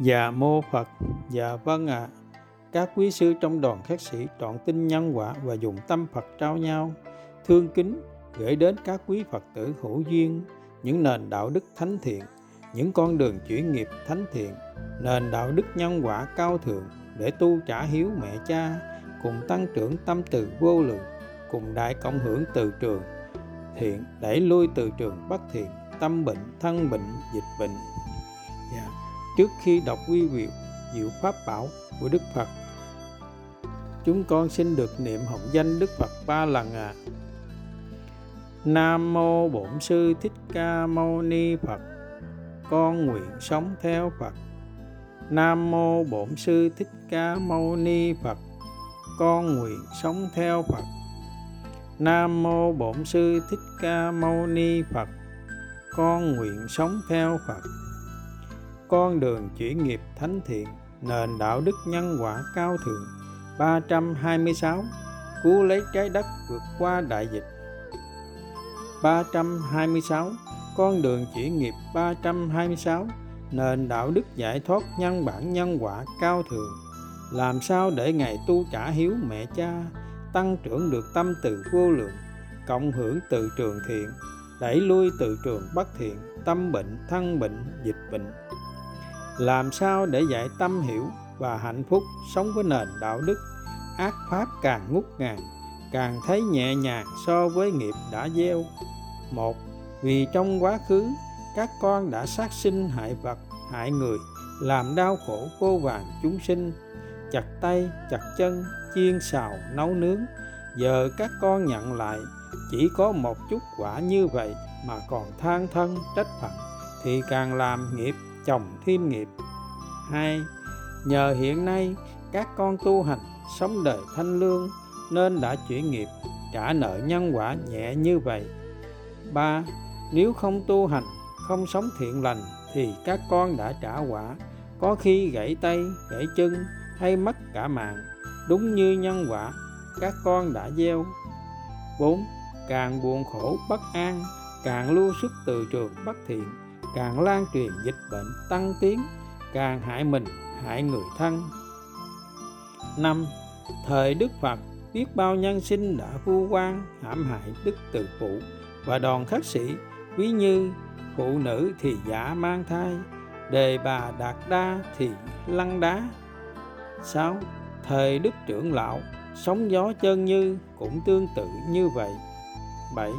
Dạ mô Phật, dạ vâng ạ. À. Các quý sư trong đoàn khắc sĩ trọn tin nhân quả và dùng tâm Phật trao nhau, thương kính gửi đến các quý Phật tử hữu duyên những nền đạo đức thánh thiện, những con đường chuyển nghiệp thánh thiện, nền đạo đức nhân quả cao thượng để tu trả hiếu mẹ cha, cùng tăng trưởng tâm từ vô lượng, cùng đại cộng hưởng từ trường thiện đẩy lui từ trường bất thiện, tâm bệnh, thân bệnh, dịch bệnh. Yeah. Trước khi đọc quy diệu diệu pháp bảo của Đức Phật. Chúng con xin được niệm hồng danh Đức Phật ba lần à. Nam mô Bổn sư Thích Ca Mâu Ni Phật. Con nguyện sống theo Phật. Nam mô Bổn sư Thích Ca Mâu Ni Phật. Con nguyện sống theo Phật. Nam mô Bổn sư Thích Ca Mâu Ni Phật. Con nguyện sống theo Phật con đường chuyển nghiệp thánh thiện, nền đạo đức nhân quả cao thượng. 326. Cứu lấy trái đất vượt qua đại dịch. 326. Con đường chuyển nghiệp 326. Nền đạo đức giải thoát nhân bản nhân quả cao thượng. Làm sao để Ngài tu trả hiếu mẹ cha, tăng trưởng được tâm từ vô lượng, cộng hưởng từ trường thiện, đẩy lui từ trường bất thiện, tâm bệnh, thân bệnh, dịch bệnh làm sao để dạy tâm hiểu và hạnh phúc sống với nền đạo đức? Ác pháp càng ngút ngàn, càng thấy nhẹ nhàng so với nghiệp đã gieo. Một, vì trong quá khứ, các con đã sát sinh hại vật, hại người, làm đau khổ vô vàng chúng sinh. Chặt tay, chặt chân, chiên xào, nấu nướng. Giờ các con nhận lại, chỉ có một chút quả như vậy mà còn than thân, trách phận, thì càng làm nghiệp chồng thêm nghiệp. Hai nhờ hiện nay các con tu hành sống đời thanh lương nên đã chuyển nghiệp trả nợ nhân quả nhẹ như vậy. Ba nếu không tu hành không sống thiện lành thì các con đã trả quả có khi gãy tay gãy chân hay mất cả mạng. Đúng như nhân quả các con đã gieo. 4. Càng buồn khổ bất an, càng lưu xuất từ trường bất thiện, càng lan truyền dịch bệnh tăng tiến, càng hại mình, hại người thân. Năm, thời đức phật biết bao nhân sinh đã vu quan hãm hại đức từ phụ và đoàn khắc sĩ, ví như phụ nữ thì giả mang thai, đề bà đạt đa thì lăn đá. Sáu, thời đức trưởng lão, sóng gió chân như cũng tương tự như vậy. Bảy,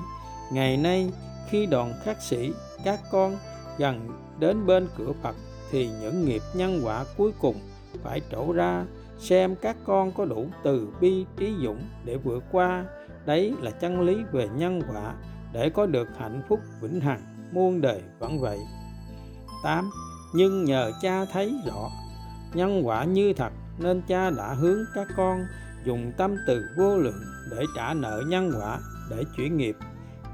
ngày nay khi đoàn khắc sĩ, các con gần đến bên cửa phật thì những nghiệp nhân quả cuối cùng phải trổ ra, xem các con có đủ từ bi trí dũng để vượt qua đấy là chân lý về nhân quả, để có được hạnh phúc vĩnh hằng, muôn đời vẫn vậy 8. Nhưng nhờ cha thấy rõ, nhân quả như thật nên cha đã hướng các con dùng tâm từ vô lượng để trả nợ nhân quả, để chuyển nghiệp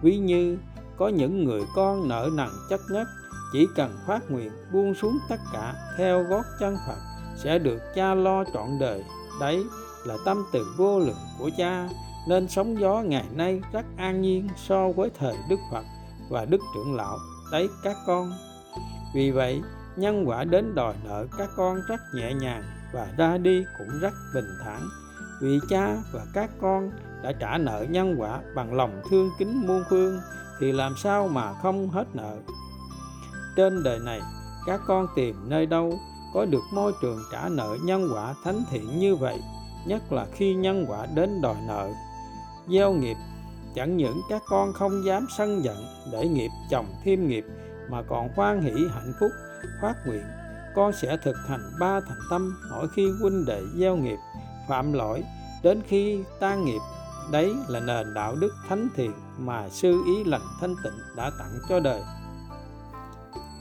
ví như, có những người con nợ nần chất ngất chỉ cần phát nguyện, buông xuống tất cả, theo gót chân Phật, sẽ được cha lo trọn đời. Đấy là tâm từ vô lượng của cha. Nên sóng gió ngày nay rất an nhiên so với thời Đức Phật và Đức trưởng lão. Đấy các con. Vì vậy, nhân quả đến đòi nợ các con rất nhẹ nhàng và ra đi cũng rất bình thản. Vì cha và các con đã trả nợ nhân quả bằng lòng thương kính muôn phương, thì làm sao mà không hết nợ? Trên đời này, các con tìm nơi đâu có được môi trường trả nợ nhân quả thánh thiện như vậy, nhất là khi nhân quả đến đòi nợ. Gieo nghiệp, chẳng những các con không dám sân giận để nghiệp chồng thêm nghiệp, mà còn hoan hỷ hạnh phúc, phát nguyện. Con sẽ thực hành ba thành tâm mỗi khi huynh đệ gieo nghiệp, phạm lỗi, đến khi tan nghiệp. Đấy là nền đạo đức thánh thiện mà sư ý lành thanh tịnh đã tặng cho đời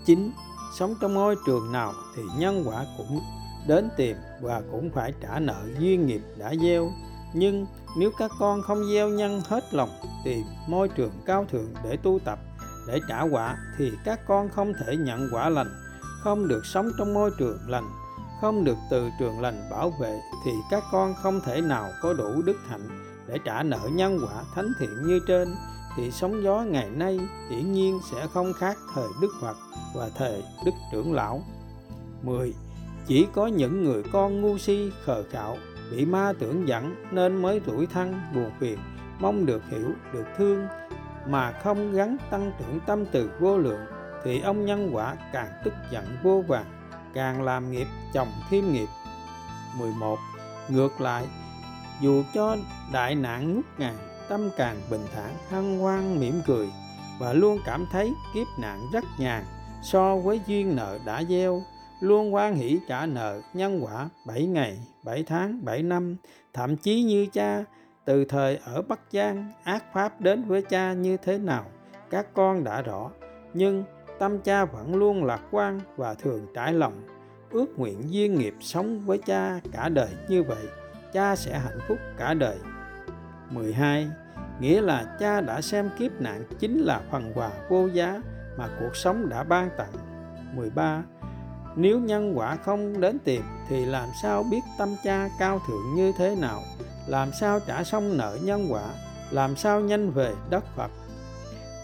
chính. Sống trong môi trường nào thì nhân quả cũng đến tìm và cũng phải trả nợ duyên nghiệp đã gieo. Nhưng nếu các con không gieo nhân hết lòng tìm môi trường cao thượng để tu tập, để trả quả thì các con không thể nhận quả lành, không được sống trong môi trường lành, không được từ trường lành bảo vệ thì các con không thể nào có đủ đức hạnh để trả nợ nhân quả thánh thiện như trên thì sóng gió ngày nay hiển nhiên sẽ không khác thời Đức Phật và thời Đức Trưởng Lão. 10. chỉ có những người con ngu si khờ khạo, bị ma tưởng dẫn nên mới rủi thân buồn phiền, mong được hiểu, được thương, mà không gắn tăng trưởng tâm từ vô lượng, thì ông nhân quả càng tức giận vô vàng, càng làm nghiệp chồng thêm nghiệp 11 ngược lại, dù cho đại nạn ngút ngàn tâm càng bình thản hân hoan mỉm cười và luôn cảm thấy kiếp nạn rất nhàn. So với duyên nợ đã gieo luôn quan hỷ trả nợ nhân quả 7 ngày, 7 tháng, 7 năm, thậm chí như cha từ thời ở Bắc Giang ác pháp đến với cha như thế nào các con đã rõ. Nhưng tâm cha vẫn luôn lạc quan và thường trải lòng ước nguyện duyên nghiệp sống với cha cả đời như vậy. Cha sẽ hạnh phúc cả đời. 12 nghĩa là cha đã xem kiếp nạn chính là phần quà vô giá mà cuộc sống đã ban tặng. 13 nếu nhân quả không đến tìm thì làm sao biết tâm cha cao thượng như thế nào? Làm sao trả xong nợ nhân quả? Làm sao nhanh về đất Phật?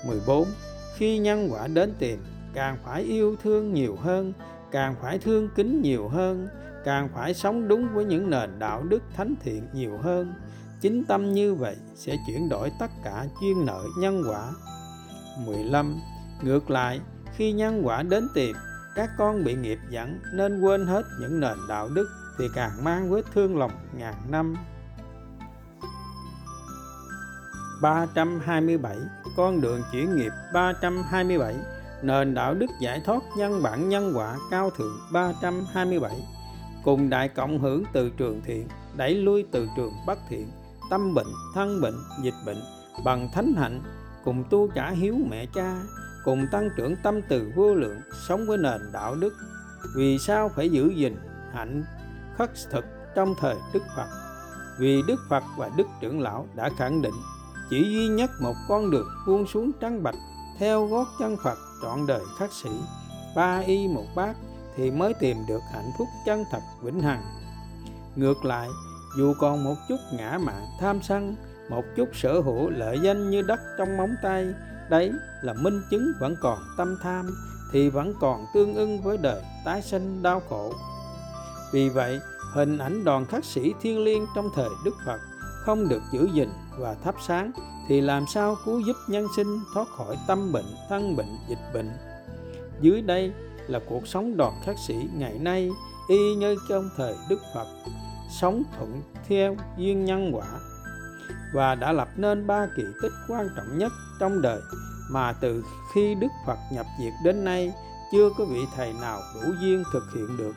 14 khi nhân quả đến tìm, càng phải yêu thương nhiều hơn, càng phải thương kính nhiều hơn, càng phải sống đúng với những nền đạo đức thánh thiện nhiều hơn chính tâm như vậy sẽ chuyển đổi tất cả chuyên nợ nhân quả. 15 ngược lại, khi nhân quả đến tìm, các con bị nghiệp dẫn nên quên hết những nền đạo đức thì càng mang vết thương lòng ngàn năm. 327 Con đường chuyển nghiệp 327 Nền đạo đức giải thoát nhân bản nhân quả cao thượng 327 Cùng đại cộng hưởng từ trường thiện, Đẩy lui từ trường bất thiện. Tâm bệnh, thân bệnh, dịch bệnh Bằng thánh hạnh Cùng tu trả hiếu mẹ cha Cùng tăng trưởng tâm từ vô lượng Sống với nền đạo đức. Vì sao phải giữ gìn hạnh khất thực trong thời Đức Phật? Vì Đức Phật và Đức Trưởng Lão đã khẳng định chỉ duy nhất một con đường buông xuống trắng bạch theo gót chân Phật trọn đời khắc sĩ ba y một bát thì mới tìm được hạnh phúc chân thật vĩnh hằng. Ngược lại dù còn một chút ngã mạn tham sân một chút sở hữu lợi danh như đất trong móng tay đấy là minh chứng vẫn còn tâm tham thì vẫn còn tương ưng với đời tái sinh đau khổ vì vậy hình ảnh đoàn khắc sĩ thiên liêng trong thời đức phật không được giữ gìn và thắp sáng thì làm sao cứu giúp nhân sinh thoát khỏi tâm bệnh, thân bệnh, dịch bệnh. Dưới đây là cuộc sống đoàn khắc sĩ ngày nay y như trong thời Đức Phật, sống thuận theo duyên nhân quả, và đã lập nên ba kỳ tích quan trọng nhất trong đời mà từ khi Đức Phật nhập diệt đến nay chưa có vị thầy nào đủ duyên thực hiện được.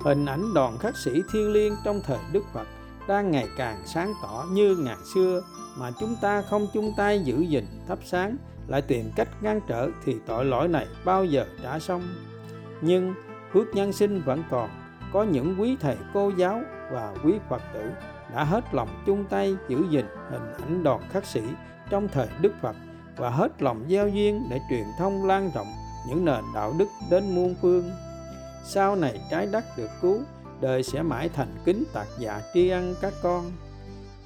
Hình ảnh đoàn khắc sĩ thiên liêng trong thời Đức Phật đang ngày càng sáng tỏ như ngày xưa mà chúng ta không chung tay giữ gìn, thắp sáng, lại tìm cách ngăn trở thì tội lỗi này bao giờ trả xong nhưng phước nhân sinh vẫn còn có những quý thầy cô giáo và quý phật tử đã hết lòng chung tay giữ gìn hình ảnh đoàn khắc sĩ trong thời đức phật và hết lòng giao duyên để truyền thông lan rộng những nền đạo đức đến muôn phương. Sau này trái đất được cứu, đời sẽ mãi thành kính tạc dạ tri ân các con.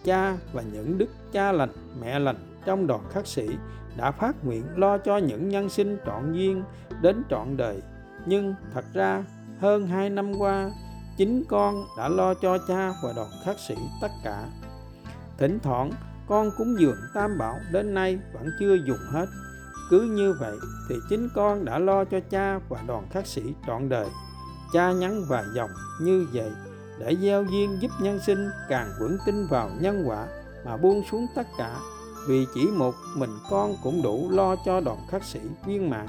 Cha và những đức cha lành, mẹ lành trong đoàn khắc sĩ đã phát nguyện lo cho những nhân sinh trọn duyên đến trọn đời. Nhưng thật ra hơn hai năm qua, chính con đã lo cho cha và đoàn khắc sĩ tất cả. Thỉnh thoảng, con cúng dường tam bảo đến nay vẫn chưa dùng hết. Cứ như vậy thì chính con đã lo cho cha và đoàn khắc sĩ trọn đời. Cha nhắn vài dòng như vậy để gieo duyên giúp nhân sinh càng vững tin vào nhân quả mà buông xuống tất cả. Vì chỉ một mình con cũng đủ lo cho đoàn khắc sĩ viên mãn.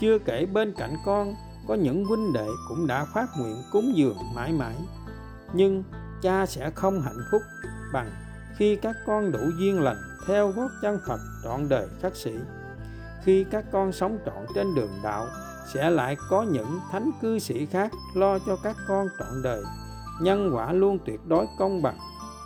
Chưa kể bên cạnh con có những huynh đệ cũng đã phát nguyện cúng dường mãi mãi. Nhưng cha sẽ không hạnh phúc bằng khi các con đủ duyên lành theo gót chân Phật trọn đời khắc sĩ khi các con sống trọn trên đường đạo, sẽ lại có những thánh cư sĩ khác lo cho các con trọn đời. Nhân quả luôn tuyệt đối công bằng.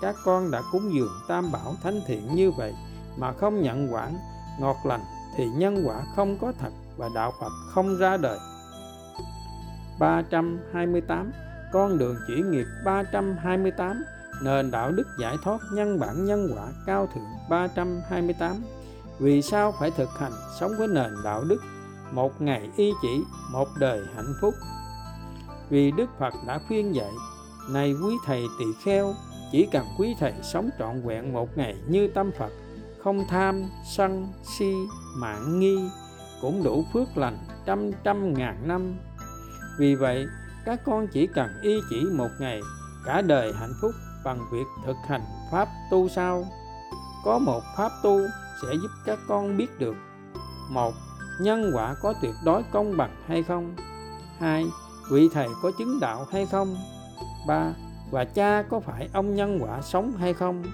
Các con đã cúng dường tam bảo thánh thiện như vậy mà không nhận quản ngọt lành thì nhân quả không có thật và đạo Phật không ra đời. 328 con đường chuyển nghiệp 328 nền đạo đức giải thoát nhân bản nhân quả cao thượng 328 vì sao phải thực hành sống với nền đạo đức, một ngày y chỉ, một đời hạnh phúc? Vì Đức Phật đã khuyên dạy, này quý thầy tỳ kheo, chỉ cần quý thầy sống trọn vẹn một ngày như tâm Phật, không tham, sân, si, mạng, nghi, cũng đủ phước lành trăm trăm ngàn năm vì vậy, các con chỉ cần y chỉ một ngày, cả đời hạnh phúc bằng việc thực hành pháp tu sao? Có một pháp tu sẽ giúp các con biết được, một, nhân quả có tuyệt đối công bằng hay không? Hai, vị thầy có chứng đạo hay không? Ba, và cha có phải ông nhân quả sống hay không?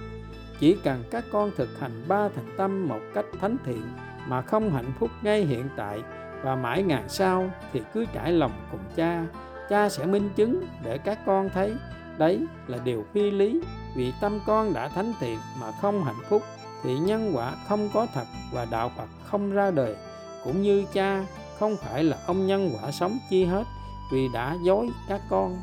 Chỉ cần các con thực hành ba thành tâm một cách thánh thiện mà không hạnh phúc ngay hiện tại và mãi ngàn sau thì cứ trải lòng cùng cha cha sẽ minh chứng để các con thấy đấy là điều phi lý. Vì tâm con đã thánh thiện mà không hạnh phúc thì nhân quả không có thật và đạo phật không ra đời. Cũng như cha, không phải là ông nhân quả sống chi hết vì đã dối các con.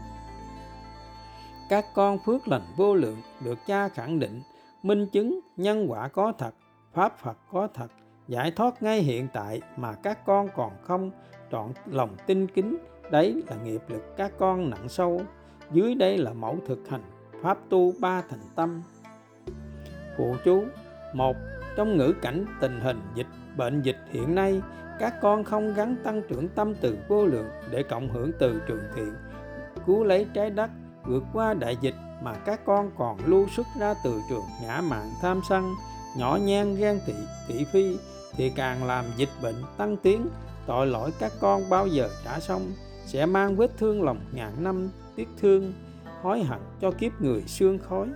Các con phước lành vô lượng được cha khẳng định, minh chứng nhân quả có thật, pháp phật có thật giải thoát ngay hiện tại mà các con còn không trọn lòng tin kính, đấy là nghiệp lực các con nặng sâu. Dưới đây là mẫu thực hành pháp tu ba thành tâm. Phụ chú, một, trong ngữ cảnh tình hình dịch, bệnh dịch hiện nay, các con không gắn tăng trưởng tâm từ vô lượng để cộng hưởng từ trường thiện, cứu lấy trái đất, vượt qua đại dịch mà các con còn lưu xuất ra từ trường ngã mạng tham sân, nhỏ nhen ghen tị thị phi thì càng làm dịch bệnh tăng tiến, tội lỗi các con bao giờ trả xong sẽ mang vết thương lòng ngàn năm, tiếc thương, hối hận cho kiếp người xương khói.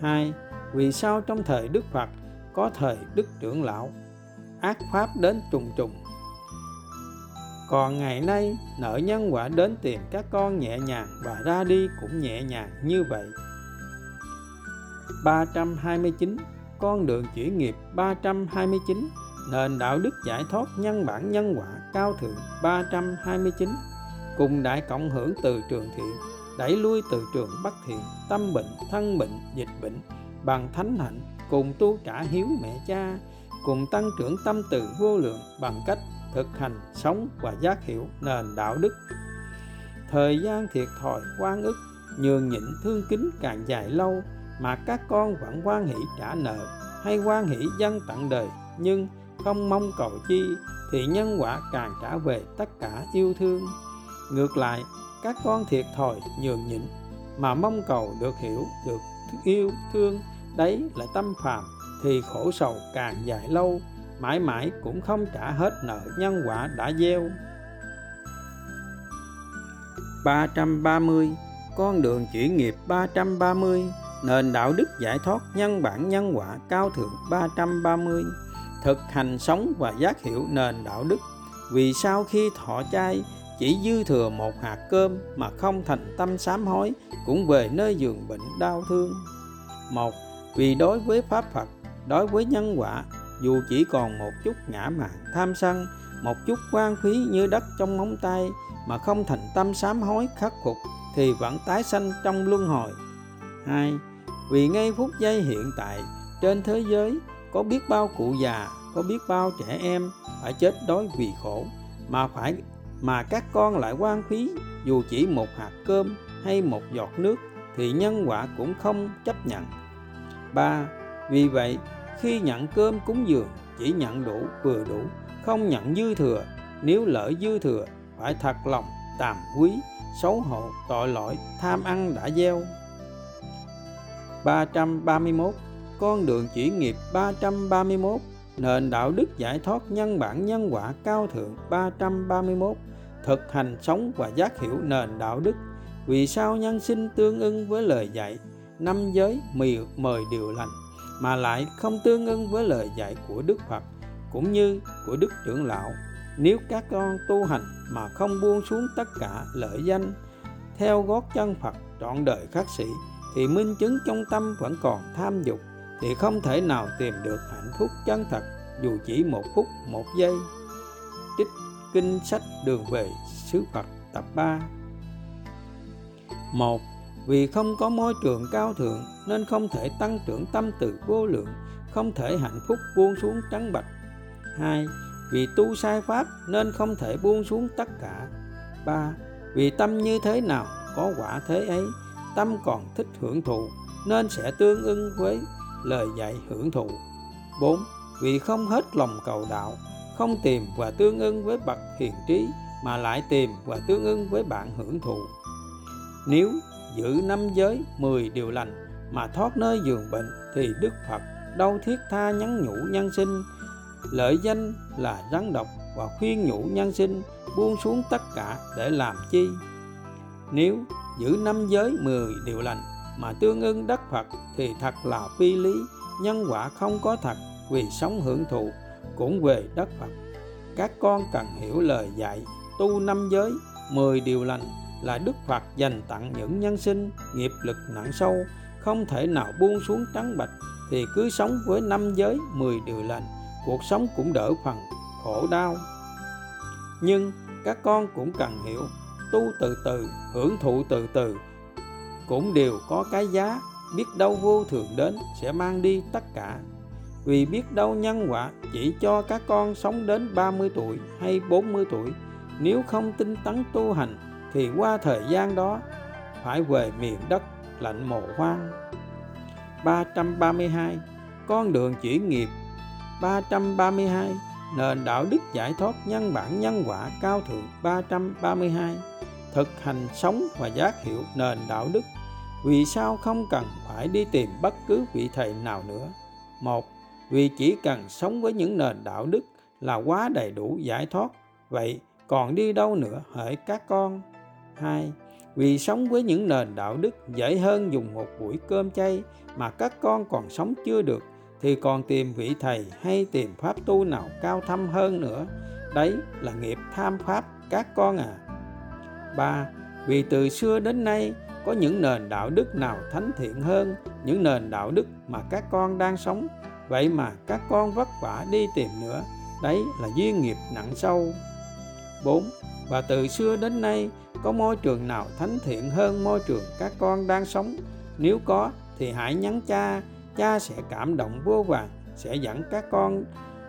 Hai, vì sao trong thời đức phật có thời đức trưởng lão, ác pháp đến trùng trùng? Còn ngày nay, nợ nhân quả đến tìm các con nhẹ nhàng và ra đi cũng nhẹ nhàng như vậy. 329 con đường chuyển nghiệp 329 nền đạo đức giải thoát nhân bản nhân quả cao thượng 329 cùng đại cộng hưởng từ trường thiện, đẩy lui từ trường bất thiện, tâm bệnh, thân bệnh, dịch bệnh, bằng thánh hạnh, cùng tu trả hiếu mẹ cha, cùng tăng trưởng tâm từ vô lượng bằng cách thực hành sống và giác hiểu nền đạo đức. Thời gian thiệt thòi quan ức, nhường nhịn thương kính càng dài lâu mà các con vẫn quan hỷ trả nợ hay quan hỷ dân tặng đời, nhưng không mong cầu chi, thì nhân quả càng trả về tất cả yêu thương. Ngược lại, các con thiệt thòi nhường nhịn, mà mong cầu được hiểu, được yêu thương, đấy là tâm phàm, thì khổ sầu càng dài lâu, mãi mãi cũng không trả hết nợ nhân quả đã gieo. 330 con đường chuyển nghiệp 330 nền đạo đức giải thoát nhân bản nhân quả cao thượng 330 thực hành sống và giác hiểu nền đạo đức. Vì sao khi thọ chay, chỉ dư thừa một hạt cơm mà không thành tâm sám hối, cũng về nơi giường bệnh đau thương? Một, vì đối với pháp phật, đối với nhân quả, dù chỉ còn một chút ngã mạn tham sân, một chút quan khí như đất trong móng tay, mà không thành tâm sám hối khắc phục, thì vẫn tái sanh trong luân hồi. Hai, vì ngay phút giây hiện tại, trên thế giới có biết bao cụ già, có biết bao trẻ em phải chết đói vì khổ, mà phải, mà các con lại quan phí, dù chỉ một hạt cơm hay một giọt nước thì nhân quả cũng không chấp nhận. Ba, vì vậy, khi nhận cơm cúng dường, chỉ nhận đủ vừa đủ, không nhận dư thừa. Nếu lỡ dư thừa, phải thật lòng, tàm quý, xấu hổ, tội lỗi, tham ăn đã gieo. 331 con đường chỉ nghiệp 331 nền đạo đức giải thoát nhân bản nhân quả cao thượng 331 thực hành sống và giác hiểu nền đạo đức. Vì sao nhân sinh tương ưng với lời dạy, năm giới mời điều lành, mà lại không tương ưng với lời dạy của Đức Phật cũng như của Đức trưởng lão? Nếu các con tu hành mà không buông xuống tất cả lợi danh theo gót chân Phật trọn đời khắc sĩ thì minh chứng trong tâm vẫn còn tham dục thì không thể nào tìm được hạnh phúc chân thật, dù chỉ một phút, một giây. Trích kinh sách đường về xứ Phật, tập 3 một, vì không có môi trường cao thượng nên không thể tăng trưởng tâm từ vô lượng, không thể hạnh phúc buông xuống trắng bạch. Hai, vì tu sai pháp nên không thể buông xuống tất cả. Ba, vì tâm như thế nào, có quả thế ấy, tâm còn thích hưởng thụ nên sẽ tương ưng với lời dạy hưởng thụ 4. Vì không hết lòng cầu đạo, không tìm và tương ưng với bậc hiền trí mà lại tìm và tương ưng với bạn hưởng thụ. Nếu giữ năm giới, mười điều lành mà thoát nơi giường bệnh thì Đức Phật đâu thiết tha nhắn nhủ nhân sinh lợi danh là rắn độc và khuyên nhủ nhân sinh buông xuống tất cả để làm chi nếu giữ năm giới mười điều lành mà tương ưng đất Phật thì thật là phi lý, nhân quả không có thật vì sống hưởng thụ, cũng về đất Phật. Các con cần hiểu lời dạy, tu năm giới, mười điều lành là Đức Phật dành tặng những nhân sinh, nghiệp lực nặng sâu, không thể nào buông xuống trắng bạch thì cứ sống với năm giới, mười điều lành, cuộc sống cũng đỡ phần khổ đau. Nhưng các con cũng cần hiểu, tu từ từ, hưởng thụ từ từ cũng đều có cái giá, biết đâu vô thường đến sẽ mang đi tất cả. Vì biết đâu nhân quả, chỉ cho các con sống đến 30 tuổi hay 40 tuổi, nếu không tinh tấn tu hành thì qua thời gian đó phải về miền đất lạnh mồ hoang. 332 con đường chuyển nghiệp. 332 nền đạo đức giải thoát nhân bản nhân quả cao thượng 332 thực hành sống và giác hiểu nền đạo đức vì sao không cần phải đi tìm bất cứ vị thầy nào nữa? Một, vì chỉ cần sống với những nền đạo đức là quá đầy đủ giải thoát. Vậy còn đi đâu nữa hỡi các con? Hai, vì sống với những nền đạo đức dễ hơn dùng một buổi cơm chay mà các con còn sống chưa được, thì còn tìm vị thầy hay tìm pháp tu nào cao thâm hơn nữa. Đấy là nghiệp tham pháp các con à. Ba, vì từ xưa đến nay có những nền đạo đức nào thánh thiện hơn những nền đạo đức mà các con đang sống? Vậy mà các con vất vả đi tìm nữa. Đấy là duyên nghiệp nặng sâu. 4. Và từ xưa đến nay, có môi trường nào thánh thiện hơn môi trường các con đang sống? Nếu có, thì hãy nhắn cha. Cha sẽ cảm động vô vàng sẽ dẫn các con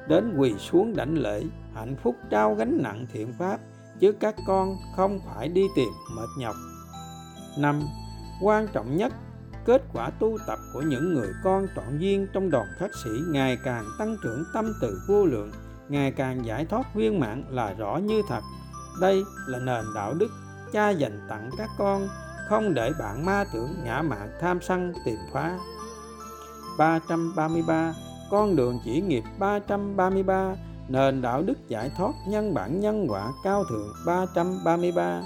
đến quỳ xuống đảnh lễ, hạnh phúc trao gánh nặng thiện pháp, chứ các con không phải đi tìm mệt nhọc năm, quan trọng nhất, kết quả tu tập của những người con trọn duyên trong đoàn khắc sĩ ngày càng tăng trưởng tâm từ vô lượng, ngày càng giải thoát viên mãn là rõ như thật. Đây là nền đạo đức cha dành tặng các con, không để bạn ma tưởng ngã mạn tham sân tìm phá. 333 con đường chỉ nghiệp 333 nền đạo đức giải thoát nhân bản nhân quả cao thượng 333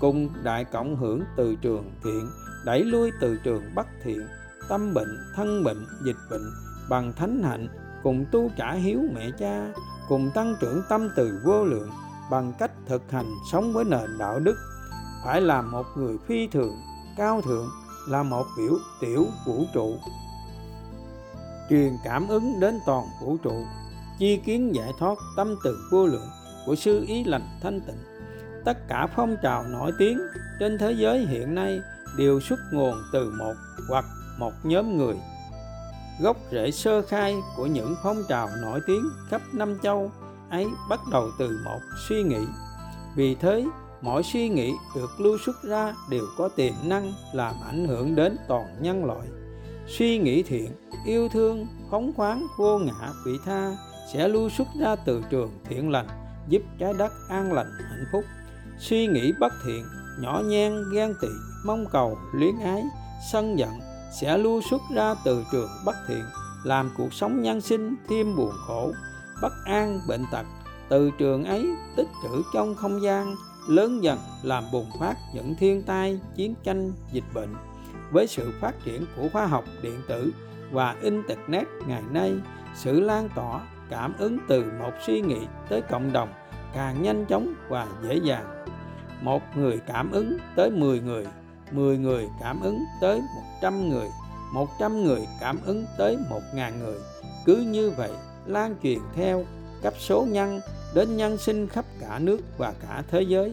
cùng đại cộng hưởng từ trường thiện, đẩy lui từ trường bất thiện, tâm bệnh, thân bệnh, dịch bệnh, bằng thánh hạnh, cùng tu trả hiếu mẹ cha, cùng tăng trưởng tâm từ vô lượng, bằng cách thực hành sống với nền đạo đức. Phải là một người phi thường, cao thượng, là một biểu tiểu vũ trụ. Truyền cảm ứng đến toàn vũ trụ, chi kiến giải thoát tâm từ vô lượng của sư ý lành thanh tịnh tất cả phong trào nổi tiếng trên thế giới hiện nay đều xuất nguồn từ một hoặc một nhóm người. Gốc rễ sơ khai của những phong trào nổi tiếng khắp năm châu ấy bắt đầu từ một suy nghĩ. Vì thế, mỗi suy nghĩ được lưu xuất ra đều có tiềm năng làm ảnh hưởng đến toàn nhân loại. Suy nghĩ thiện, yêu thương, phóng khoáng vô ngã vị tha sẽ lưu xuất ra từ trường thiện lành, giúp trái đất an lành, hạnh phúc suy nghĩ bất thiện, nhỏ nhen, ghen tị, mong cầu, luyến ái, sân giận sẽ lưu xuất ra từ trường bất thiện, làm cuộc sống nhân sinh thêm buồn khổ, bất an, bệnh tật. Từ trường ấy tích trữ trong không gian, lớn dần làm bùng phát những thiên tai, chiến tranh, dịch bệnh. Với sự phát triển của khoa học điện tử và internet ngày nay, sự lan tỏa, cảm ứng từ một suy nghĩ tới cộng đồng càng nhanh chóng và dễ dàng một người cảm ứng tới 10 người 10 người cảm ứng tới 100 người 100 người cảm ứng tới 1.000 người. Cứ như vậy, lan truyền theo cấp số nhân đến nhân sinh khắp cả nước và cả thế giới.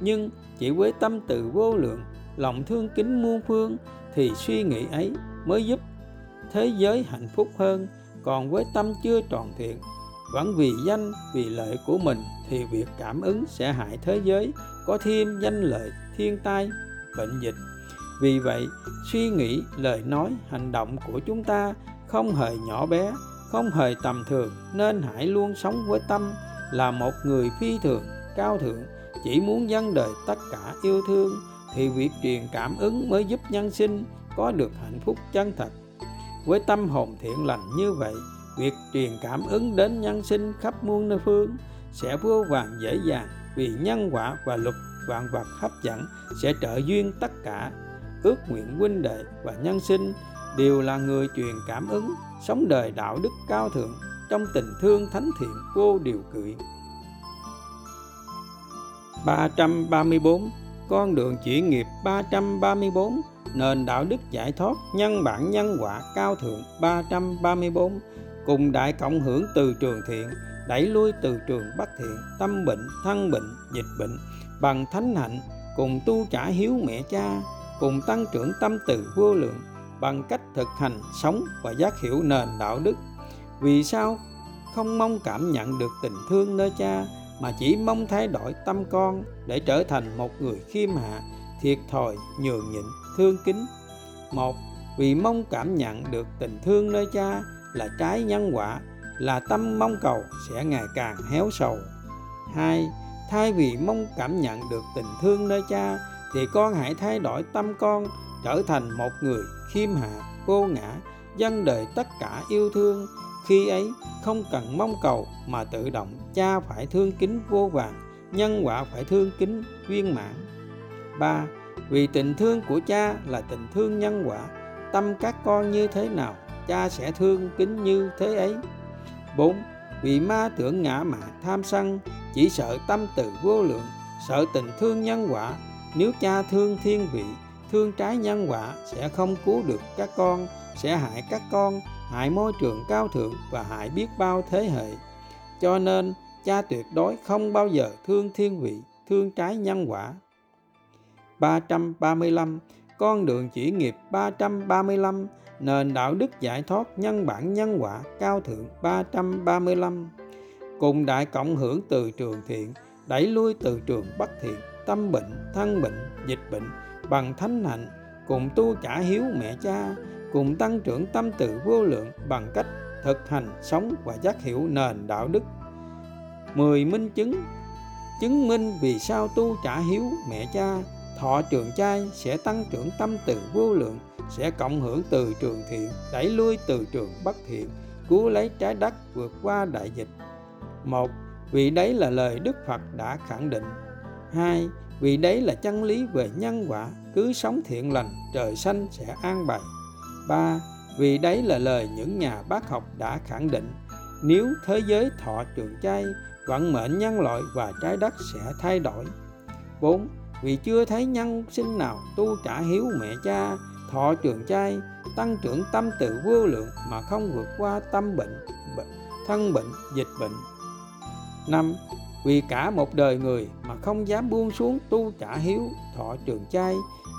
Nhưng chỉ với tâm từ vô lượng, lòng thương kính muôn phương, thì suy nghĩ ấy mới giúp thế giới hạnh phúc hơn. Còn với tâm chưa tròn thiện vẫn vì danh, vì lợi của mình thì việc cảm ứng sẽ hại thế giới. Có thêm danh lợi thiên tai, bệnh dịch. Vì vậy, suy nghĩ, lời nói, hành động của chúng ta không hề nhỏ bé, không hề tầm thường, nên hãy luôn sống với tâm là một người phi thường, cao thượng. Chỉ muốn dân đời tất cả yêu thương thì việc truyền cảm ứng mới giúp nhân sinh có được hạnh phúc chân thật. Với tâm hồn thiện lành như vậy việc truyền cảm ứng đến nhân sinh khắp muôn nơi phương sẽ vô vàng dễ dàng vì nhân quả và luật vạn vật hấp dẫn sẽ trợ duyên tất cả. Ước nguyện huynh đệ và nhân sinh đều là người truyền cảm ứng sống đời đạo đức cao thượng, trong tình thương thánh thiện vô điều kiện. 334 con đường chuyển nghiệp 334 nền đạo đức giải thoát nhân bản nhân quả cao thượng 334 cùng đại cộng hưởng từ trường thiện, đẩy lui từ trường bất thiện, tâm bệnh, thân bệnh, dịch bệnh. Bằng thánh hạnh, cùng tu trả hiếu mẹ cha, cùng tăng trưởng tâm từ vô lượng, bằng cách thực hành sống và giác hiểu nền đạo đức. Vì sao không mong cảm nhận được tình thương nơi cha, mà chỉ mong thay đổi tâm con để trở thành một người khiêm hạ, thiệt thòi, nhường nhịn, thương kính? Một, vì mong cảm nhận được tình thương nơi cha là trái nhân quả, là tâm mong cầu sẽ ngày càng héo sầu. Hai, thay vì mong cảm nhận được tình thương nơi cha, thì con hãy thay đổi tâm con, trở thành một người khiêm hạ, vô ngã dân đời tất cả yêu thương. Khi ấy, không cần mong cầu mà tự động cha phải thương kính vô vàng, nhân quả phải thương kính viên mãn. Ba, vì tình thương của cha là tình thương nhân quả, tâm các con như thế nào cha sẽ thương kính như thế ấy. 4. Vì ma tưởng ngã mà tham sân, Chỉ sợ tâm từ vô lượng, Sợ tình thương nhân quả. Nếu cha thương thiên vị, Thương trái nhân quả, Sẽ không cứu được các con, Sẽ hại các con, Hại môi trường cao thượng Và hại biết bao thế hệ. Cho nên, cha tuyệt đối không bao giờ thương thiên vị, Thương trái nhân quả. 335 Con đường chỉ nghiệp 335 nền đạo đức giải thoát nhân bản nhân quả cao thượng 335 cùng đại cộng hưởng từ trường thiện, đẩy lui từ trường bất thiện, tâm bệnh, thân bệnh, dịch bệnh, bằng thánh hạnh, cùng tu trả hiếu mẹ cha, cùng tăng trưởng tâm từ vô lượng bằng cách thực hành sống và giác hiểu nền đạo đức. Mười minh chứng chứng minh vì sao tu trả hiếu mẹ cha, thọ trường trai sẽ tăng trưởng tâm từ vô lượng sẽ cộng hưởng từ trường thiện, đẩy lui từ trường bất thiện, cứu lấy trái đất vượt qua đại dịch. Một, vì đấy là lời đức phật đã khẳng định. Hai, vì đấy là chân lý về nhân quả, cứ sống thiện lành, trời xanh sẽ an bài ba, vì đấy là lời những nhà bác học đã khẳng định. Nếu thế giới thọ trường chay, vận mệnh nhân loại và trái đất sẽ thay đổi. 4. Vì chưa thấy nhân sinh nào tu trả hiếu mẹ cha thọ trường trai tăng trưởng tâm tự vô lượng mà không vượt qua tâm bệnh, bệnh thân bệnh dịch bệnh năm vì cả một đời người mà không dám buông xuống tu trả hiếu thọ trường trai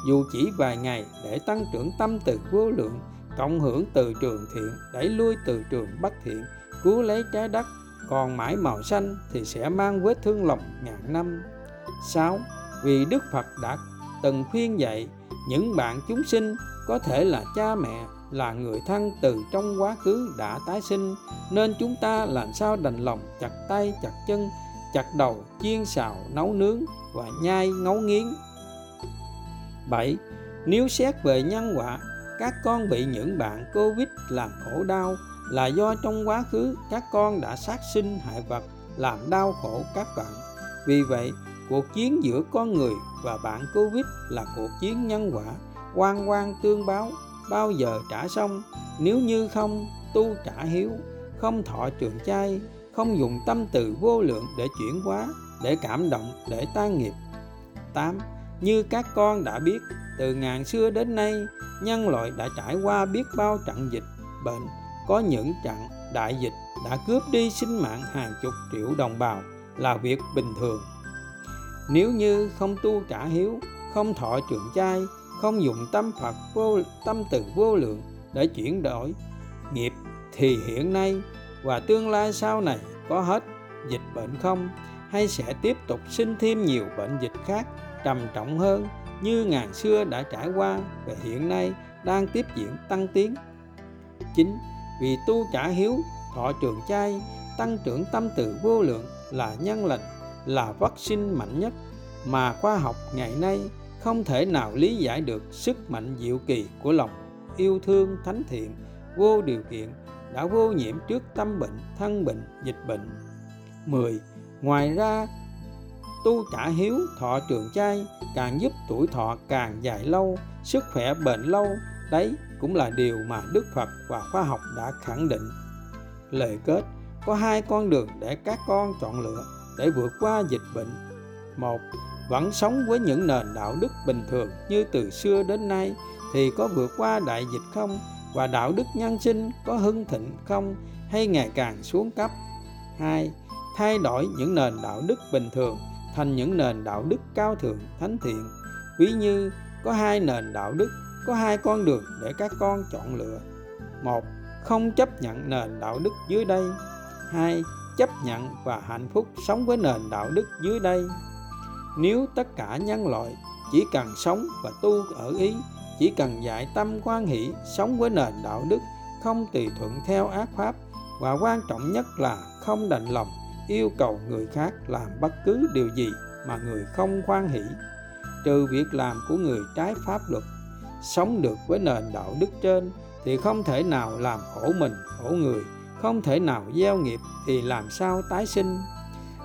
dù chỉ vài ngày để tăng trưởng tâm từ vô lượng cộng hưởng từ trường thiện đẩy lui từ trường bất thiện cứu lấy trái đất còn mãi màu xanh thì sẽ mang vết thương lòng ngàn năm 6. Vì Đức Phật đã từng khuyên dạy những bạn chúng sinh có thể là cha mẹ là người thân từ trong quá khứ đã tái sinh nên chúng ta làm sao đành lòng chặt tay chặt chân chặt đầu chiên xào nấu nướng và nhai ngấu nghiến 7. Nếu xét về nhân quả các con bị những bạn Covid làm khổ đau là do trong quá khứ các con đã sát sinh hại vật làm đau khổ các bạn. Vì vậy, cuộc chiến giữa con người và bạn Covid là cuộc chiến nhân quả, quan quan tương báo, bao giờ trả xong, nếu như không tu trả hiếu, không thọ trường chay, không dùng tâm từ vô lượng để chuyển hóa, để cảm động, để tan nghiệp. 8. Như các con đã biết, từ ngàn xưa đến nay, nhân loại đã trải qua biết bao trận dịch, bệnh, có những trận đại dịch đã cướp đi sinh mạng hàng chục triệu đồng bào là việc bình thường nếu như không tu trả hiếu không thọ trường chay không dùng tâm phật vô tâm từ vô lượng để chuyển đổi nghiệp thì hiện nay và tương lai sau này có hết dịch bệnh không hay sẽ tiếp tục sinh thêm nhiều bệnh dịch khác trầm trọng hơn như ngàn xưa đã trải qua và hiện nay đang tiếp diễn tăng tiến. chính Vì tu trả hiếu, thọ trường chay, tăng trưởng tâm từ vô lượng là nhân lành, là vaccine mạnh nhất mà khoa học ngày nay không thể nào lý giải được sức mạnh diệu kỳ của lòng yêu thương thánh thiện, vô điều kiện, đã vô nhiễm trước tâm bệnh, thân bệnh, dịch bệnh. 10. Ngoài ra, tu trả hiếu, thọ trường trai càng giúp tuổi thọ càng dài lâu, sức khỏe bền lâu. Đấy cũng là điều mà đức phật và khoa học đã khẳng định. Lời kết, có hai con đường để các con chọn lựa để vượt qua dịch bệnh. Một, vẫn sống với những nền đạo đức bình thường như từ xưa đến nay thì có vượt qua đại dịch không? Và đạo đức nhân sinh có hưng thịnh không? Hay ngày càng xuống cấp? Hai, thay đổi những nền đạo đức bình thường thành những nền đạo đức cao thượng, thánh thiện. Ví như, có hai nền đạo đức, có hai con đường để các con chọn lựa. Một, không chấp nhận nền đạo đức dưới đây. Hai chấp nhận và hạnh phúc sống với nền đạo đức dưới đây. Nếu tất cả nhân loại chỉ cần sống và tu ở ý, chỉ cần dạy tâm quan hỷ sống với nền đạo đức, không tùy thuận theo ác pháp, và quan trọng nhất là không đành lòng yêu cầu người khác làm bất cứ điều gì mà người không khoan hỷ. Trừ việc làm của người trái pháp luật, sống được với nền đạo đức trên thì không thể nào làm khổ mình, khổ người không thể nào gieo nghiệp thì làm sao tái sinh?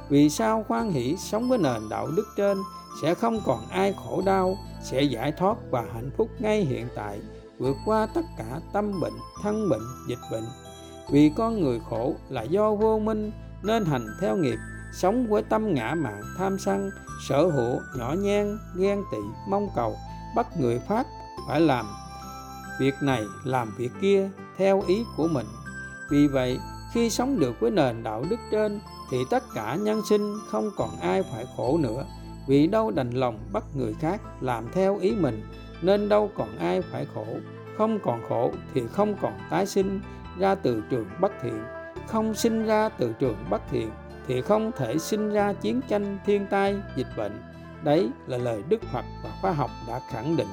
Vì sao khoan hỷ sống với nền đạo đức trên sẽ không còn ai khổ đau, sẽ giải thoát và hạnh phúc ngay hiện tại, vượt qua tất cả tâm bệnh, thân bệnh, dịch bệnh? Vì con người khổ là do vô minh nên hành theo nghiệp, sống với tâm ngã mạn tham sân, sở hữu nhỏ nhen, ghen tị, mong cầu, bắt người phát phải làm việc này, làm việc kia theo ý của mình vì vậy, khi sống được với nền đạo đức trên, thì tất cả nhân sinh không còn ai phải khổ nữa. Vì đâu đành lòng bắt người khác làm theo ý mình, nên đâu còn ai phải khổ. Không còn khổ thì không còn tái sinh ra từ trường bất thiện. Không sinh ra từ trường bất thiện thì không thể sinh ra chiến tranh, thiên tai, dịch bệnh. Đấy là lời đức phật và khoa học đã khẳng định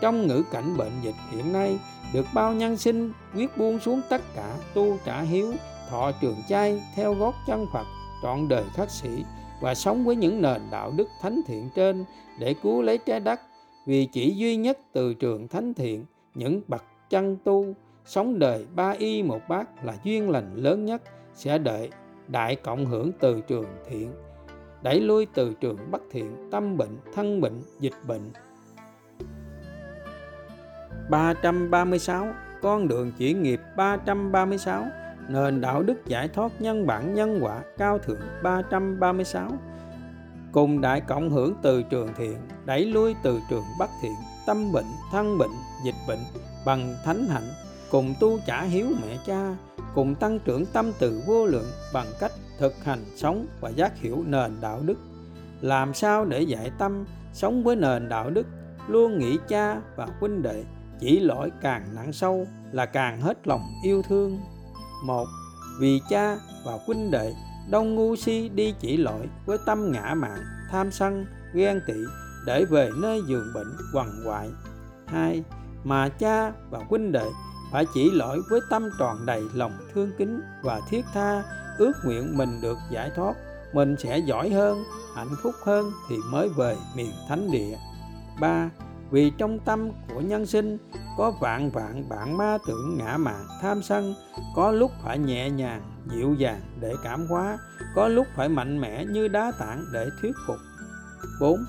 trong ngữ cảnh bệnh dịch hiện nay, được bao nhân sinh, quyết buông xuống tất cả, tu trả hiếu, thọ trường chay, theo gót chân phật, trọn đời khắc sĩ, và sống với những nền đạo đức thánh thiện trên để cứu lấy trái đất. Vì chỉ duy nhất từ trường thánh thiện, những bậc chân tu, sống đời ba y một bát là duyên lành lớn nhất, sẽ đợi đại cộng hưởng từ trường thiện. Đẩy lui từ trường bất thiện, tâm bệnh, thân bệnh, dịch bệnh 336 con đường chuyển nghiệp 336 nền đạo đức giải thoát nhân bản nhân quả cao thượng 336 cùng đại cộng hưởng từ trường thiện, đẩy lui từ trường bất thiện, tâm bệnh, thân bệnh, dịch bệnh bằng thánh hạnh, cùng tu trả hiếu mẹ cha, cùng tăng trưởng tâm từ vô lượng bằng cách thực hành sống và giác hiểu nền đạo đức. Làm sao để dạy tâm, sống với nền đạo đức, luôn nghĩ cha và huynh đệ chỉ lỗi càng nặng sâu là càng hết lòng yêu thương. Một, vì cha và huynh đệ đông ngu si đi chỉ lỗi với tâm ngã mạn, tham sân, ghen tị để về nơi giường bệnh quằn quại. Hai, mà cha và huynh đệ phải chỉ lỗi với tâm tròn đầy lòng thương kính và thiết tha, ước nguyện mình được giải thoát, mình sẽ giỏi hơn, hạnh phúc hơn thì mới về miền thánh địa. Ba vì trong tâm của nhân sinh có vạn vạn bạn ma tưởng ngã mạn tham sân có lúc phải nhẹ nhàng dịu dàng để cảm hóa có lúc phải mạnh mẽ như đá tảng để thuyết phục 4.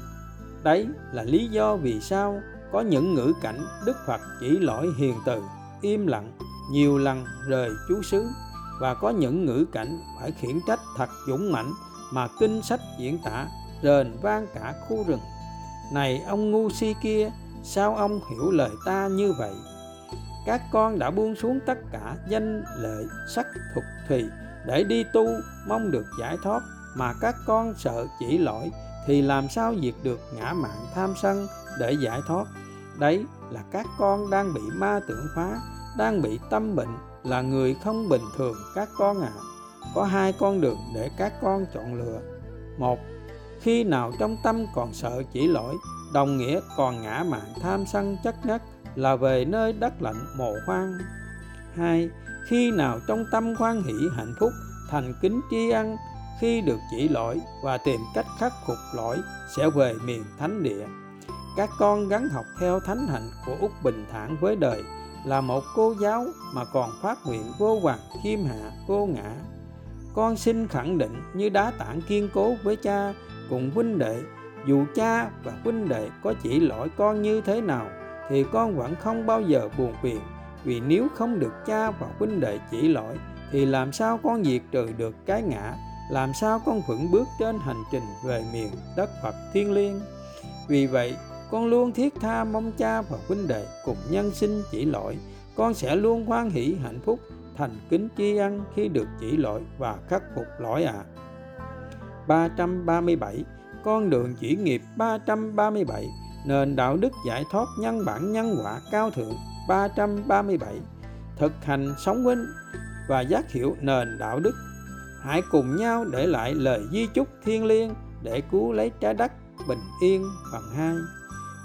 Đấy là lý do vì sao có những ngữ cảnh Đức Phật chỉ lỗi hiền từ, im lặng, nhiều lần rời chú xứ và có những ngữ cảnh phải khiển trách thật dũng mãnh mà kinh sách diễn tả rền vang cả khu rừng. Này ông ngu si kia, sao ông hiểu lời ta như vậy? Các con đã buông xuống tất cả danh lợi sắc thuộc thùy để đi tu mong được giải thoát mà các con sợ chỉ lỗi thì làm sao diệt được ngã mạng tham sân để giải thoát đấy là các con đang bị ma tưởng phá đang bị tâm bệnh là người không bình thường các con ạ à. có hai con đường để các con chọn lựa một khi nào trong tâm còn sợ chỉ lỗi, đồng nghĩa còn ngã mạng tham sân chất ngất là về nơi đất lạnh mồ hoang. Hai, khi nào trong tâm khoan hỷ hạnh phúc, thành kính tri ân, khi được chỉ lỗi và tìm cách khắc phục lỗi sẽ về miền thánh địa. Các con gắn học theo thánh hạnh của úc bình thản với đời là một cô giáo mà còn phát nguyện vô hoàng khiêm hạ, vô ngã. Con xin khẳng định như đá tảng kiên cố với cha cùng huynh đệ dù cha và huynh đệ có chỉ lỗi con như thế nào, thì con vẫn không bao giờ buồn phiền vì nếu không được cha và huynh đệ chỉ lỗi, thì làm sao con diệt trừ được cái ngã làm sao con vững bước trên hành trình về miền đất Phật thiên liêng vì vậy, con luôn thiết tha mong cha và huynh đệ cùng nhân sinh chỉ lỗi con sẽ luôn hoan hỷ hạnh phúc, thành kính tri ân khi được chỉ lỗi và khắc phục lỗi ạ. À. 337 Con đường chỉ nghiệp 337 Nền đạo đức giải thoát nhân bản nhân quả cao thượng 337 Thực hành sống vinh và giác hiểu nền đạo đức. Hãy cùng nhau để lại lời di chúc thiên liêng để cứu lấy trái đất bình yên phần 2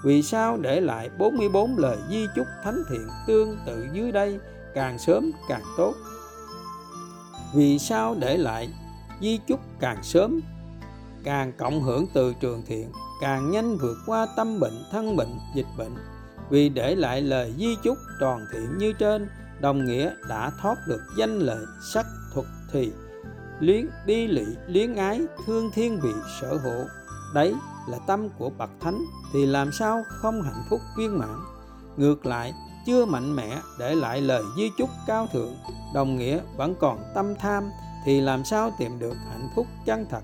vì sao để lại 44 lời di chúc thánh thiện tương tự dưới đây càng sớm càng tốt? Vì sao để lại di chúc càng sớm, càng cộng hưởng từ trường thiện, càng nhanh vượt qua tâm bệnh, thân bệnh, dịch bệnh. Vì để lại lời di chúc tròn thiện như trên, đồng nghĩa đã thoát được danh lợi sắc thuật thì. Luyến bi lị, luyến ái, thương thiên vị sở hộ đấy là tâm của bậc thánh, thì làm sao không hạnh phúc viên mãn? Ngược lại, chưa mạnh mẽ để lại lời di chúc cao thượng, đồng nghĩa vẫn còn tâm tham thì làm sao tìm được hạnh phúc chân thật?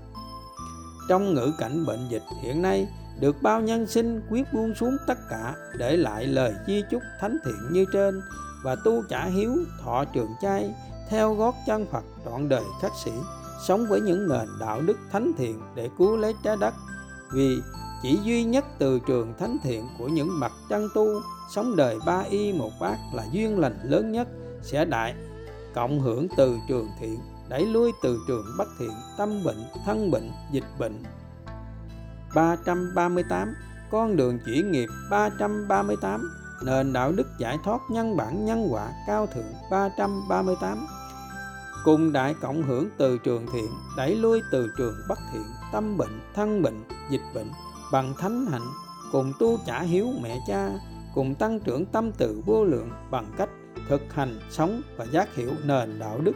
Trong ngữ cảnh bệnh dịch hiện nay, được bao nhân sinh quyết buông xuống tất cả để lại lời di chúc thánh thiện như trên và tu trả hiếu, thọ trường chay theo gót chân Phật trọn đời khắc sĩ, sống với những nền đạo đức thánh thiện để cứu lấy trái đất. Vì chỉ duy nhất từ trường thánh thiện của những bậc chân tu sống đời ba y một bát là duyên lành lớn nhất sẽ đại cộng hưởng từ trường thiện đẩy lui từ trường bất thiện tâm bệnh, thân bệnh, dịch bệnh. 338 con đường chuyển nghiệp 338 nền đạo đức giải thoát nhân bản nhân quả cao thượng 338 cùng đại cộng hưởng từ trường thiện, đẩy lui từ trường bất thiện tâm bệnh, thân bệnh, dịch bệnh bằng thánh hạnh, cùng tu trả hiếu mẹ cha, cùng tăng trưởng tâm từ vô lượng bằng cách thực hành sống và giác hiểu nền đạo đức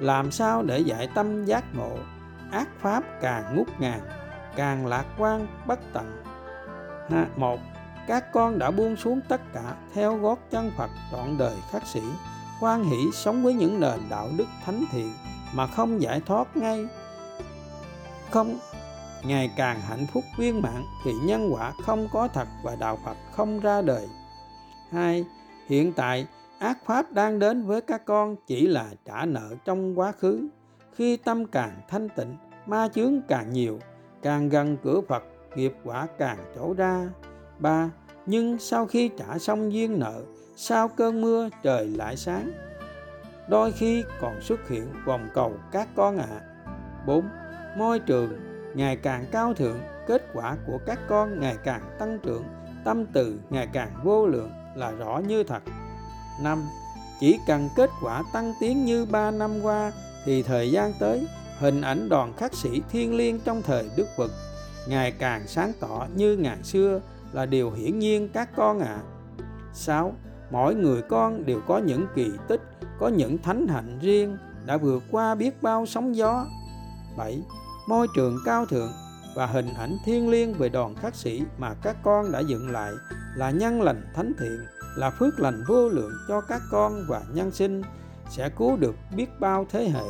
làm sao để dạy tâm giác ngộ? Ác pháp càng ngút ngàn càng lạc quan bất tận. Một các con đã buông xuống tất cả theo gót chân Phật trọn đời khắc sĩ quan hỷ sống với những nền đạo đức thánh thiện mà không giải thoát ngay. Không ngày càng hạnh phúc viên mãn thì nhân quả không có thật và đạo Phật không ra đời. Hai, hiện tại ác pháp đang đến với các con chỉ là trả nợ trong quá khứ. Khi tâm càng thanh tịnh, ma chướng càng nhiều, càng gần cửa Phật, nghiệp quả càng trổ ra. Ba, nhưng sau khi trả xong duyên nợ, sau cơn mưa trời lại sáng. Đôi khi còn xuất hiện vòng cầu các con ạ. À. 4. Môi trường ngày càng cao thượng kết quả của các con ngày càng tăng trưởng tâm từ ngày càng vô lượng là rõ như thật năm chỉ cần kết quả tăng tiến như ba năm qua thì thời gian tới hình ảnh đoàn khắc sĩ thiên liêng trong thời đức phật ngày càng sáng tỏ như ngàn xưa là điều hiển nhiên các con ạ à. 6. Mỗi người con đều có những kỳ tích, có những thánh hạnh riêng đã vượt qua biết bao sóng gió. 7 môi trường cao thượng và hình ảnh thiêng liêng về đoàn khắc sĩ mà các con đã dựng lại là nhân lành thánh thiện là phước lành vô lượng cho các con và nhân sinh sẽ cứu được biết bao thế hệ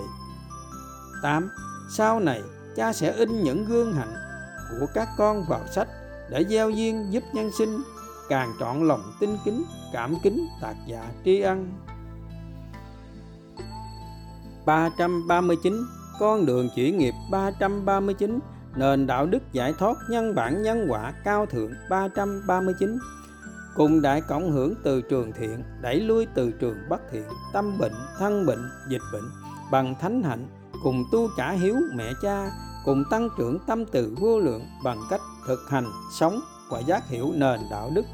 8. Sau này cha sẽ in những gương hạnh của các con vào sách để gieo duyên giúp nhân sinh càng trọn lòng tinh kính cảm kính tạc dạ tri ân 339 con đường chuyển nghiệp 339, nền đạo đức giải thoát nhân bản nhân quả cao thượng 339. Cùng đại cộng hưởng từ trường thiện, đẩy lui từ trường bất thiện, tâm bệnh, thân bệnh, dịch bệnh, bằng thánh hạnh, cùng tu trả hiếu mẹ cha cùng tăng trưởng tâm từ vô lượng bằng cách thực hành sống và giác hiểu nền đạo đức.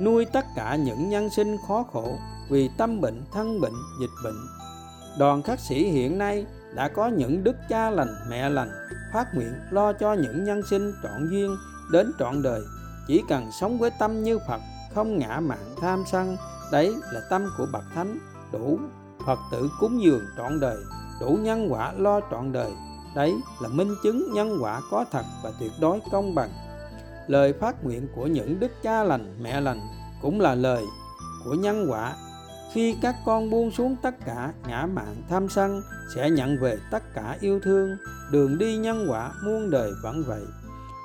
Nuôi tất cả những nhân sinh khó khổ vì tâm bệnh thân bệnh dịch bệnh. Đoàn khắc sĩ hiện nay đã có những đức cha lành mẹ lành phát nguyện lo cho những nhân sinh trọn duyên đến trọn đời chỉ cần sống với tâm như phật, không ngã mạn tham sân, đấy là tâm của bậc thánh, đủ. Phật tử cúng dường trọn đời, đủ nhân quả lo trọn đời, đấy là minh chứng nhân quả có thật và tuyệt đối công bằng. Lời phát nguyện của những đức cha lành, mẹ lành cũng là lời của nhân quả. Khi các con buông xuống tất cả ngã mạn tham sân, sẽ nhận về tất cả yêu thương. Đường đi nhân quả muôn đời vẫn vậy.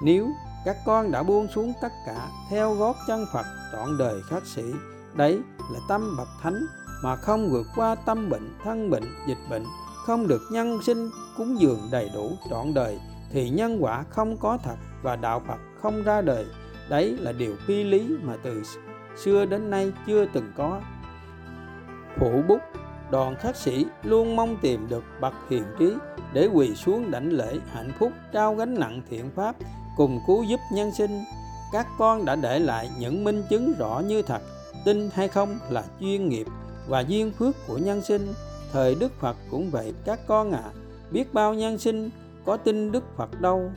Nếu các con đã buông xuống tất cả, theo gót chân phật, trọn đời khắc sĩ. Đấy là tâm bậc thánh, mà không vượt qua tâm bệnh, thân bệnh, dịch bệnh. Không được nhân sinh cúng dường đầy đủ, trọn đời, thì nhân quả không có thật và đạo phật không ra đời. Đấy là điều phi lý mà từ xưa đến nay chưa từng có. Phụ bút, đoàn khắc sĩ luôn mong tìm được bậc hiền trí để quỳ xuống đảnh lễ hạnh phúc, trao gánh nặng thiện pháp cùng cứu giúp nhân sinh. Các con đã để lại những minh chứng rõ như thật tin hay không là chuyên nghiệp và duyên phước của nhân sinh. Thời đức phật cũng vậy các con ạ. À, biết bao nhân sinh có tin đức phật đâu?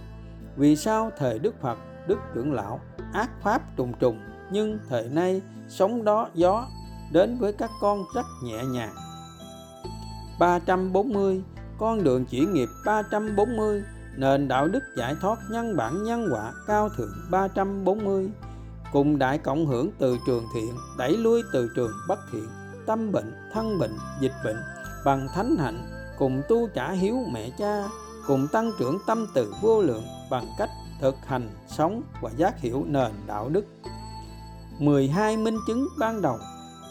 Vì sao thời đức phật đức trưởng lão ác pháp trùng trùng nhưng thời nay sống đó gió đến với các con rất nhẹ nhàng? 340 con đường chuyển nghiệp 340 nền đạo đức giải thoát nhân bản nhân quả cao thượng 340 cùng đại cộng hưởng từ trường thiện, đẩy lui từ trường bất thiện, tâm bệnh, thân bệnh, dịch bệnh, bằng thánh hạnh, cùng tu trả hiếu mẹ cha, cùng tăng trưởng tâm từ vô lượng bằng cách thực hành sống và giác hiểu nền đạo đức. 12 minh chứng ban đầu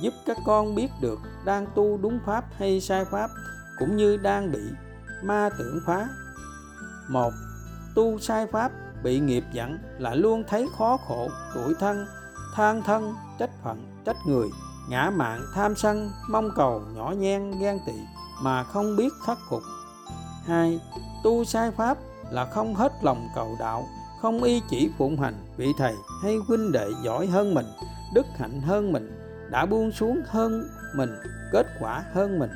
giúp các con biết được đang tu đúng pháp hay sai pháp, cũng như đang bị ma tưởng phá một, tu sai pháp bị nghiệp dẫn là luôn thấy khó khổ, tuổi thân, than thân, trách phận, trách người, ngã mạn tham sân, mong cầu, nhỏ nhen, ghen tị mà không biết khắc phục. Hai, tu sai pháp là không hết lòng cầu đạo, không y chỉ phụng hành, vị thầy hay huynh đệ giỏi hơn mình, đức hạnh hơn mình, đã buông xuống hơn mình, kết quả hơn mình.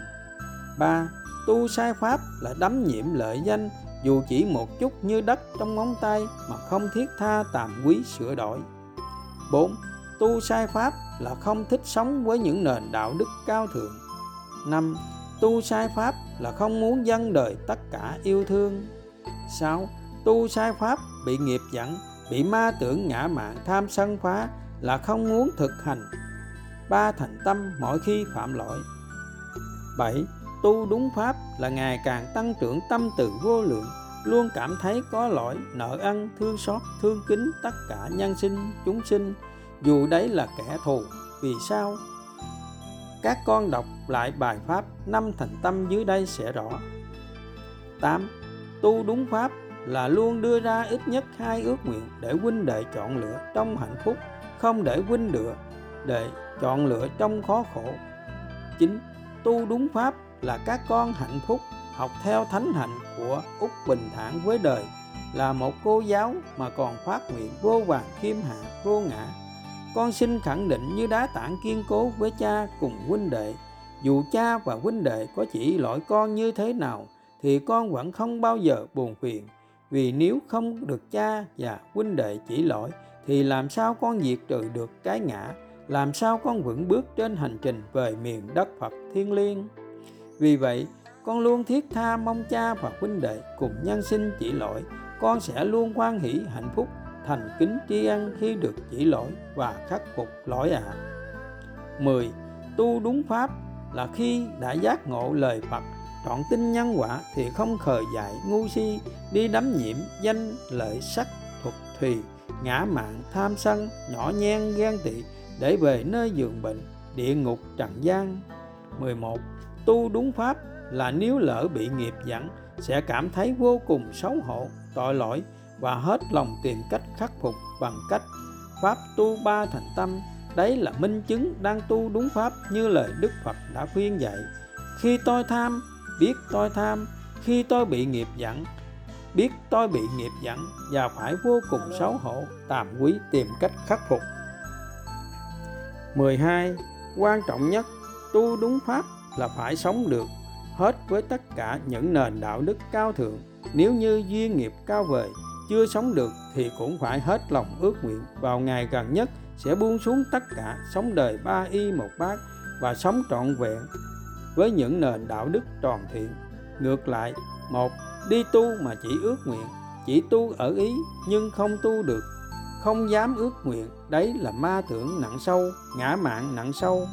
Ba, tu sai pháp là đắm nhiễm lợi danh dù chỉ một chút như đất trong ngón tay mà không thiết tha tàm quý sửa đổi 4. Tu sai pháp là không thích sống với những nền đạo đức cao thượng 5. Tu sai pháp là không muốn dân đời tất cả yêu thương 6. Tu sai pháp bị nghiệp dẫn, bị ma tưởng ngã mạn tham sân phá là không muốn thực hành ba, thành tâm mỗi khi phạm lỗi 7 tu đúng pháp là ngày càng tăng trưởng tâm từ vô lượng, luôn cảm thấy có lỗi, nợ ân thương xót, thương kính tất cả nhân sinh, chúng sinh dù đấy là kẻ thù, vì sao các con đọc lại bài pháp năm thành tâm dưới đây sẽ rõ 8. Tu đúng pháp là luôn đưa ra ít nhất hai ước nguyện để huynh đệ chọn lựa trong hạnh phúc, không để huynh đệ để chọn lựa trong khó khổ 9. Tu đúng pháp là các con hạnh phúc học theo thánh hạnh của Úc Bình Thản với đời, là một cô giáo mà còn phát nguyện vô vàng khiêm hạ, vô ngã. Con xin khẳng định như đá tảng kiên cố với cha cùng huynh đệ, dù cha và huynh đệ có chỉ lỗi con như thế nào, thì con vẫn không bao giờ buồn phiền. Vì nếu không được cha và huynh đệ chỉ lỗi, thì làm sao con diệt trừ được cái ngã? Làm sao con vững bước trên hành trình về miền đất Phật thiên liêng? Vì vậy, con luôn thiết tha mong cha và huynh đệ cùng nhân sinh chỉ lỗi con sẽ luôn quan hỷ, hạnh phúc, thành kính tri ân khi được chỉ lỗi và khắc phục lỗi ạ à. 10. Tu đúng pháp là khi đã giác ngộ lời Phật, trọn tin nhân quả thì không khờ dại ngu si, đi đắm nhiễm danh, lợi, sắc thuật thùy, ngã mạn, tham sân, nhỏ nhen, ghen tị, để về nơi giường bệnh, địa ngục trần gian 11 tu đúng pháp là nếu lỡ bị nghiệp dẫn sẽ cảm thấy vô cùng xấu hổ tội lỗi và hết lòng tìm cách khắc phục bằng cách pháp tu ba thành tâm. Đấy là minh chứng đang tu đúng pháp như lời đức phật đã khuyên dạy. Khi tôi tham biết tôi tham. Khi tôi bị nghiệp dẫn biết tôi bị nghiệp dẫn và phải vô cùng xấu hổ tàm quý tìm cách khắc phục. 12. Quan trọng nhất, tu đúng pháp là phải sống được hết với tất cả những nền đạo đức cao thượng. Nếu như duyên nghiệp cao vời, chưa sống được thì cũng phải hết lòng ước nguyện vào ngày gần nhất sẽ buông xuống tất cả sống đời ba y một bát và sống trọn vẹn với những nền đạo đức tròn thiện. Ngược lại, một đi tu mà chỉ ước nguyện, chỉ tu ở ý nhưng không tu được, không dám ước nguyện, đấy là ma tưởng nặng sâu, ngã mạng nặng sâu.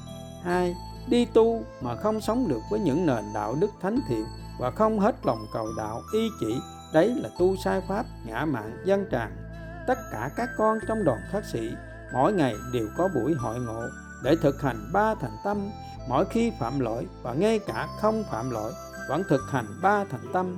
Hai, đi tu mà không sống được với những nền đạo đức thánh thiện và không hết lòng cầu đạo y chỉ, đấy là tu sai pháp, ngã mạng, dân tràng Tất cả các con trong đoàn khắc sĩ mỗi ngày đều có buổi hội ngộ để thực hành ba thành tâm. Mỗi khi phạm lỗi và ngay cả không phạm lỗi vẫn thực hành ba thành tâm.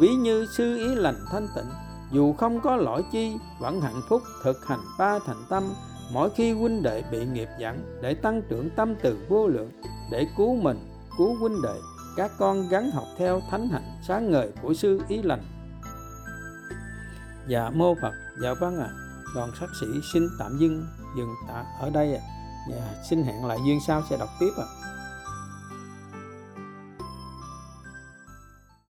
Ví như sư ý lành thanh tịnh dù không có lỗi chi vẫn hạnh phúc thực hành ba thành tâm mỗi khi huynh đệ bị nghiệp dẫn để tăng trưởng tâm từ vô lượng để cứu mình cứu huynh đệ các con gắn học theo thánh hạnh sáng ngời của sư ý lành dạ mô phật dạ vâng ạ à. đoàn sắc sĩ xin tạm dừng dừng tạ ở đây ạ à. dạ, xin hẹn lại duyên sau sẽ đọc tiếp ạ à.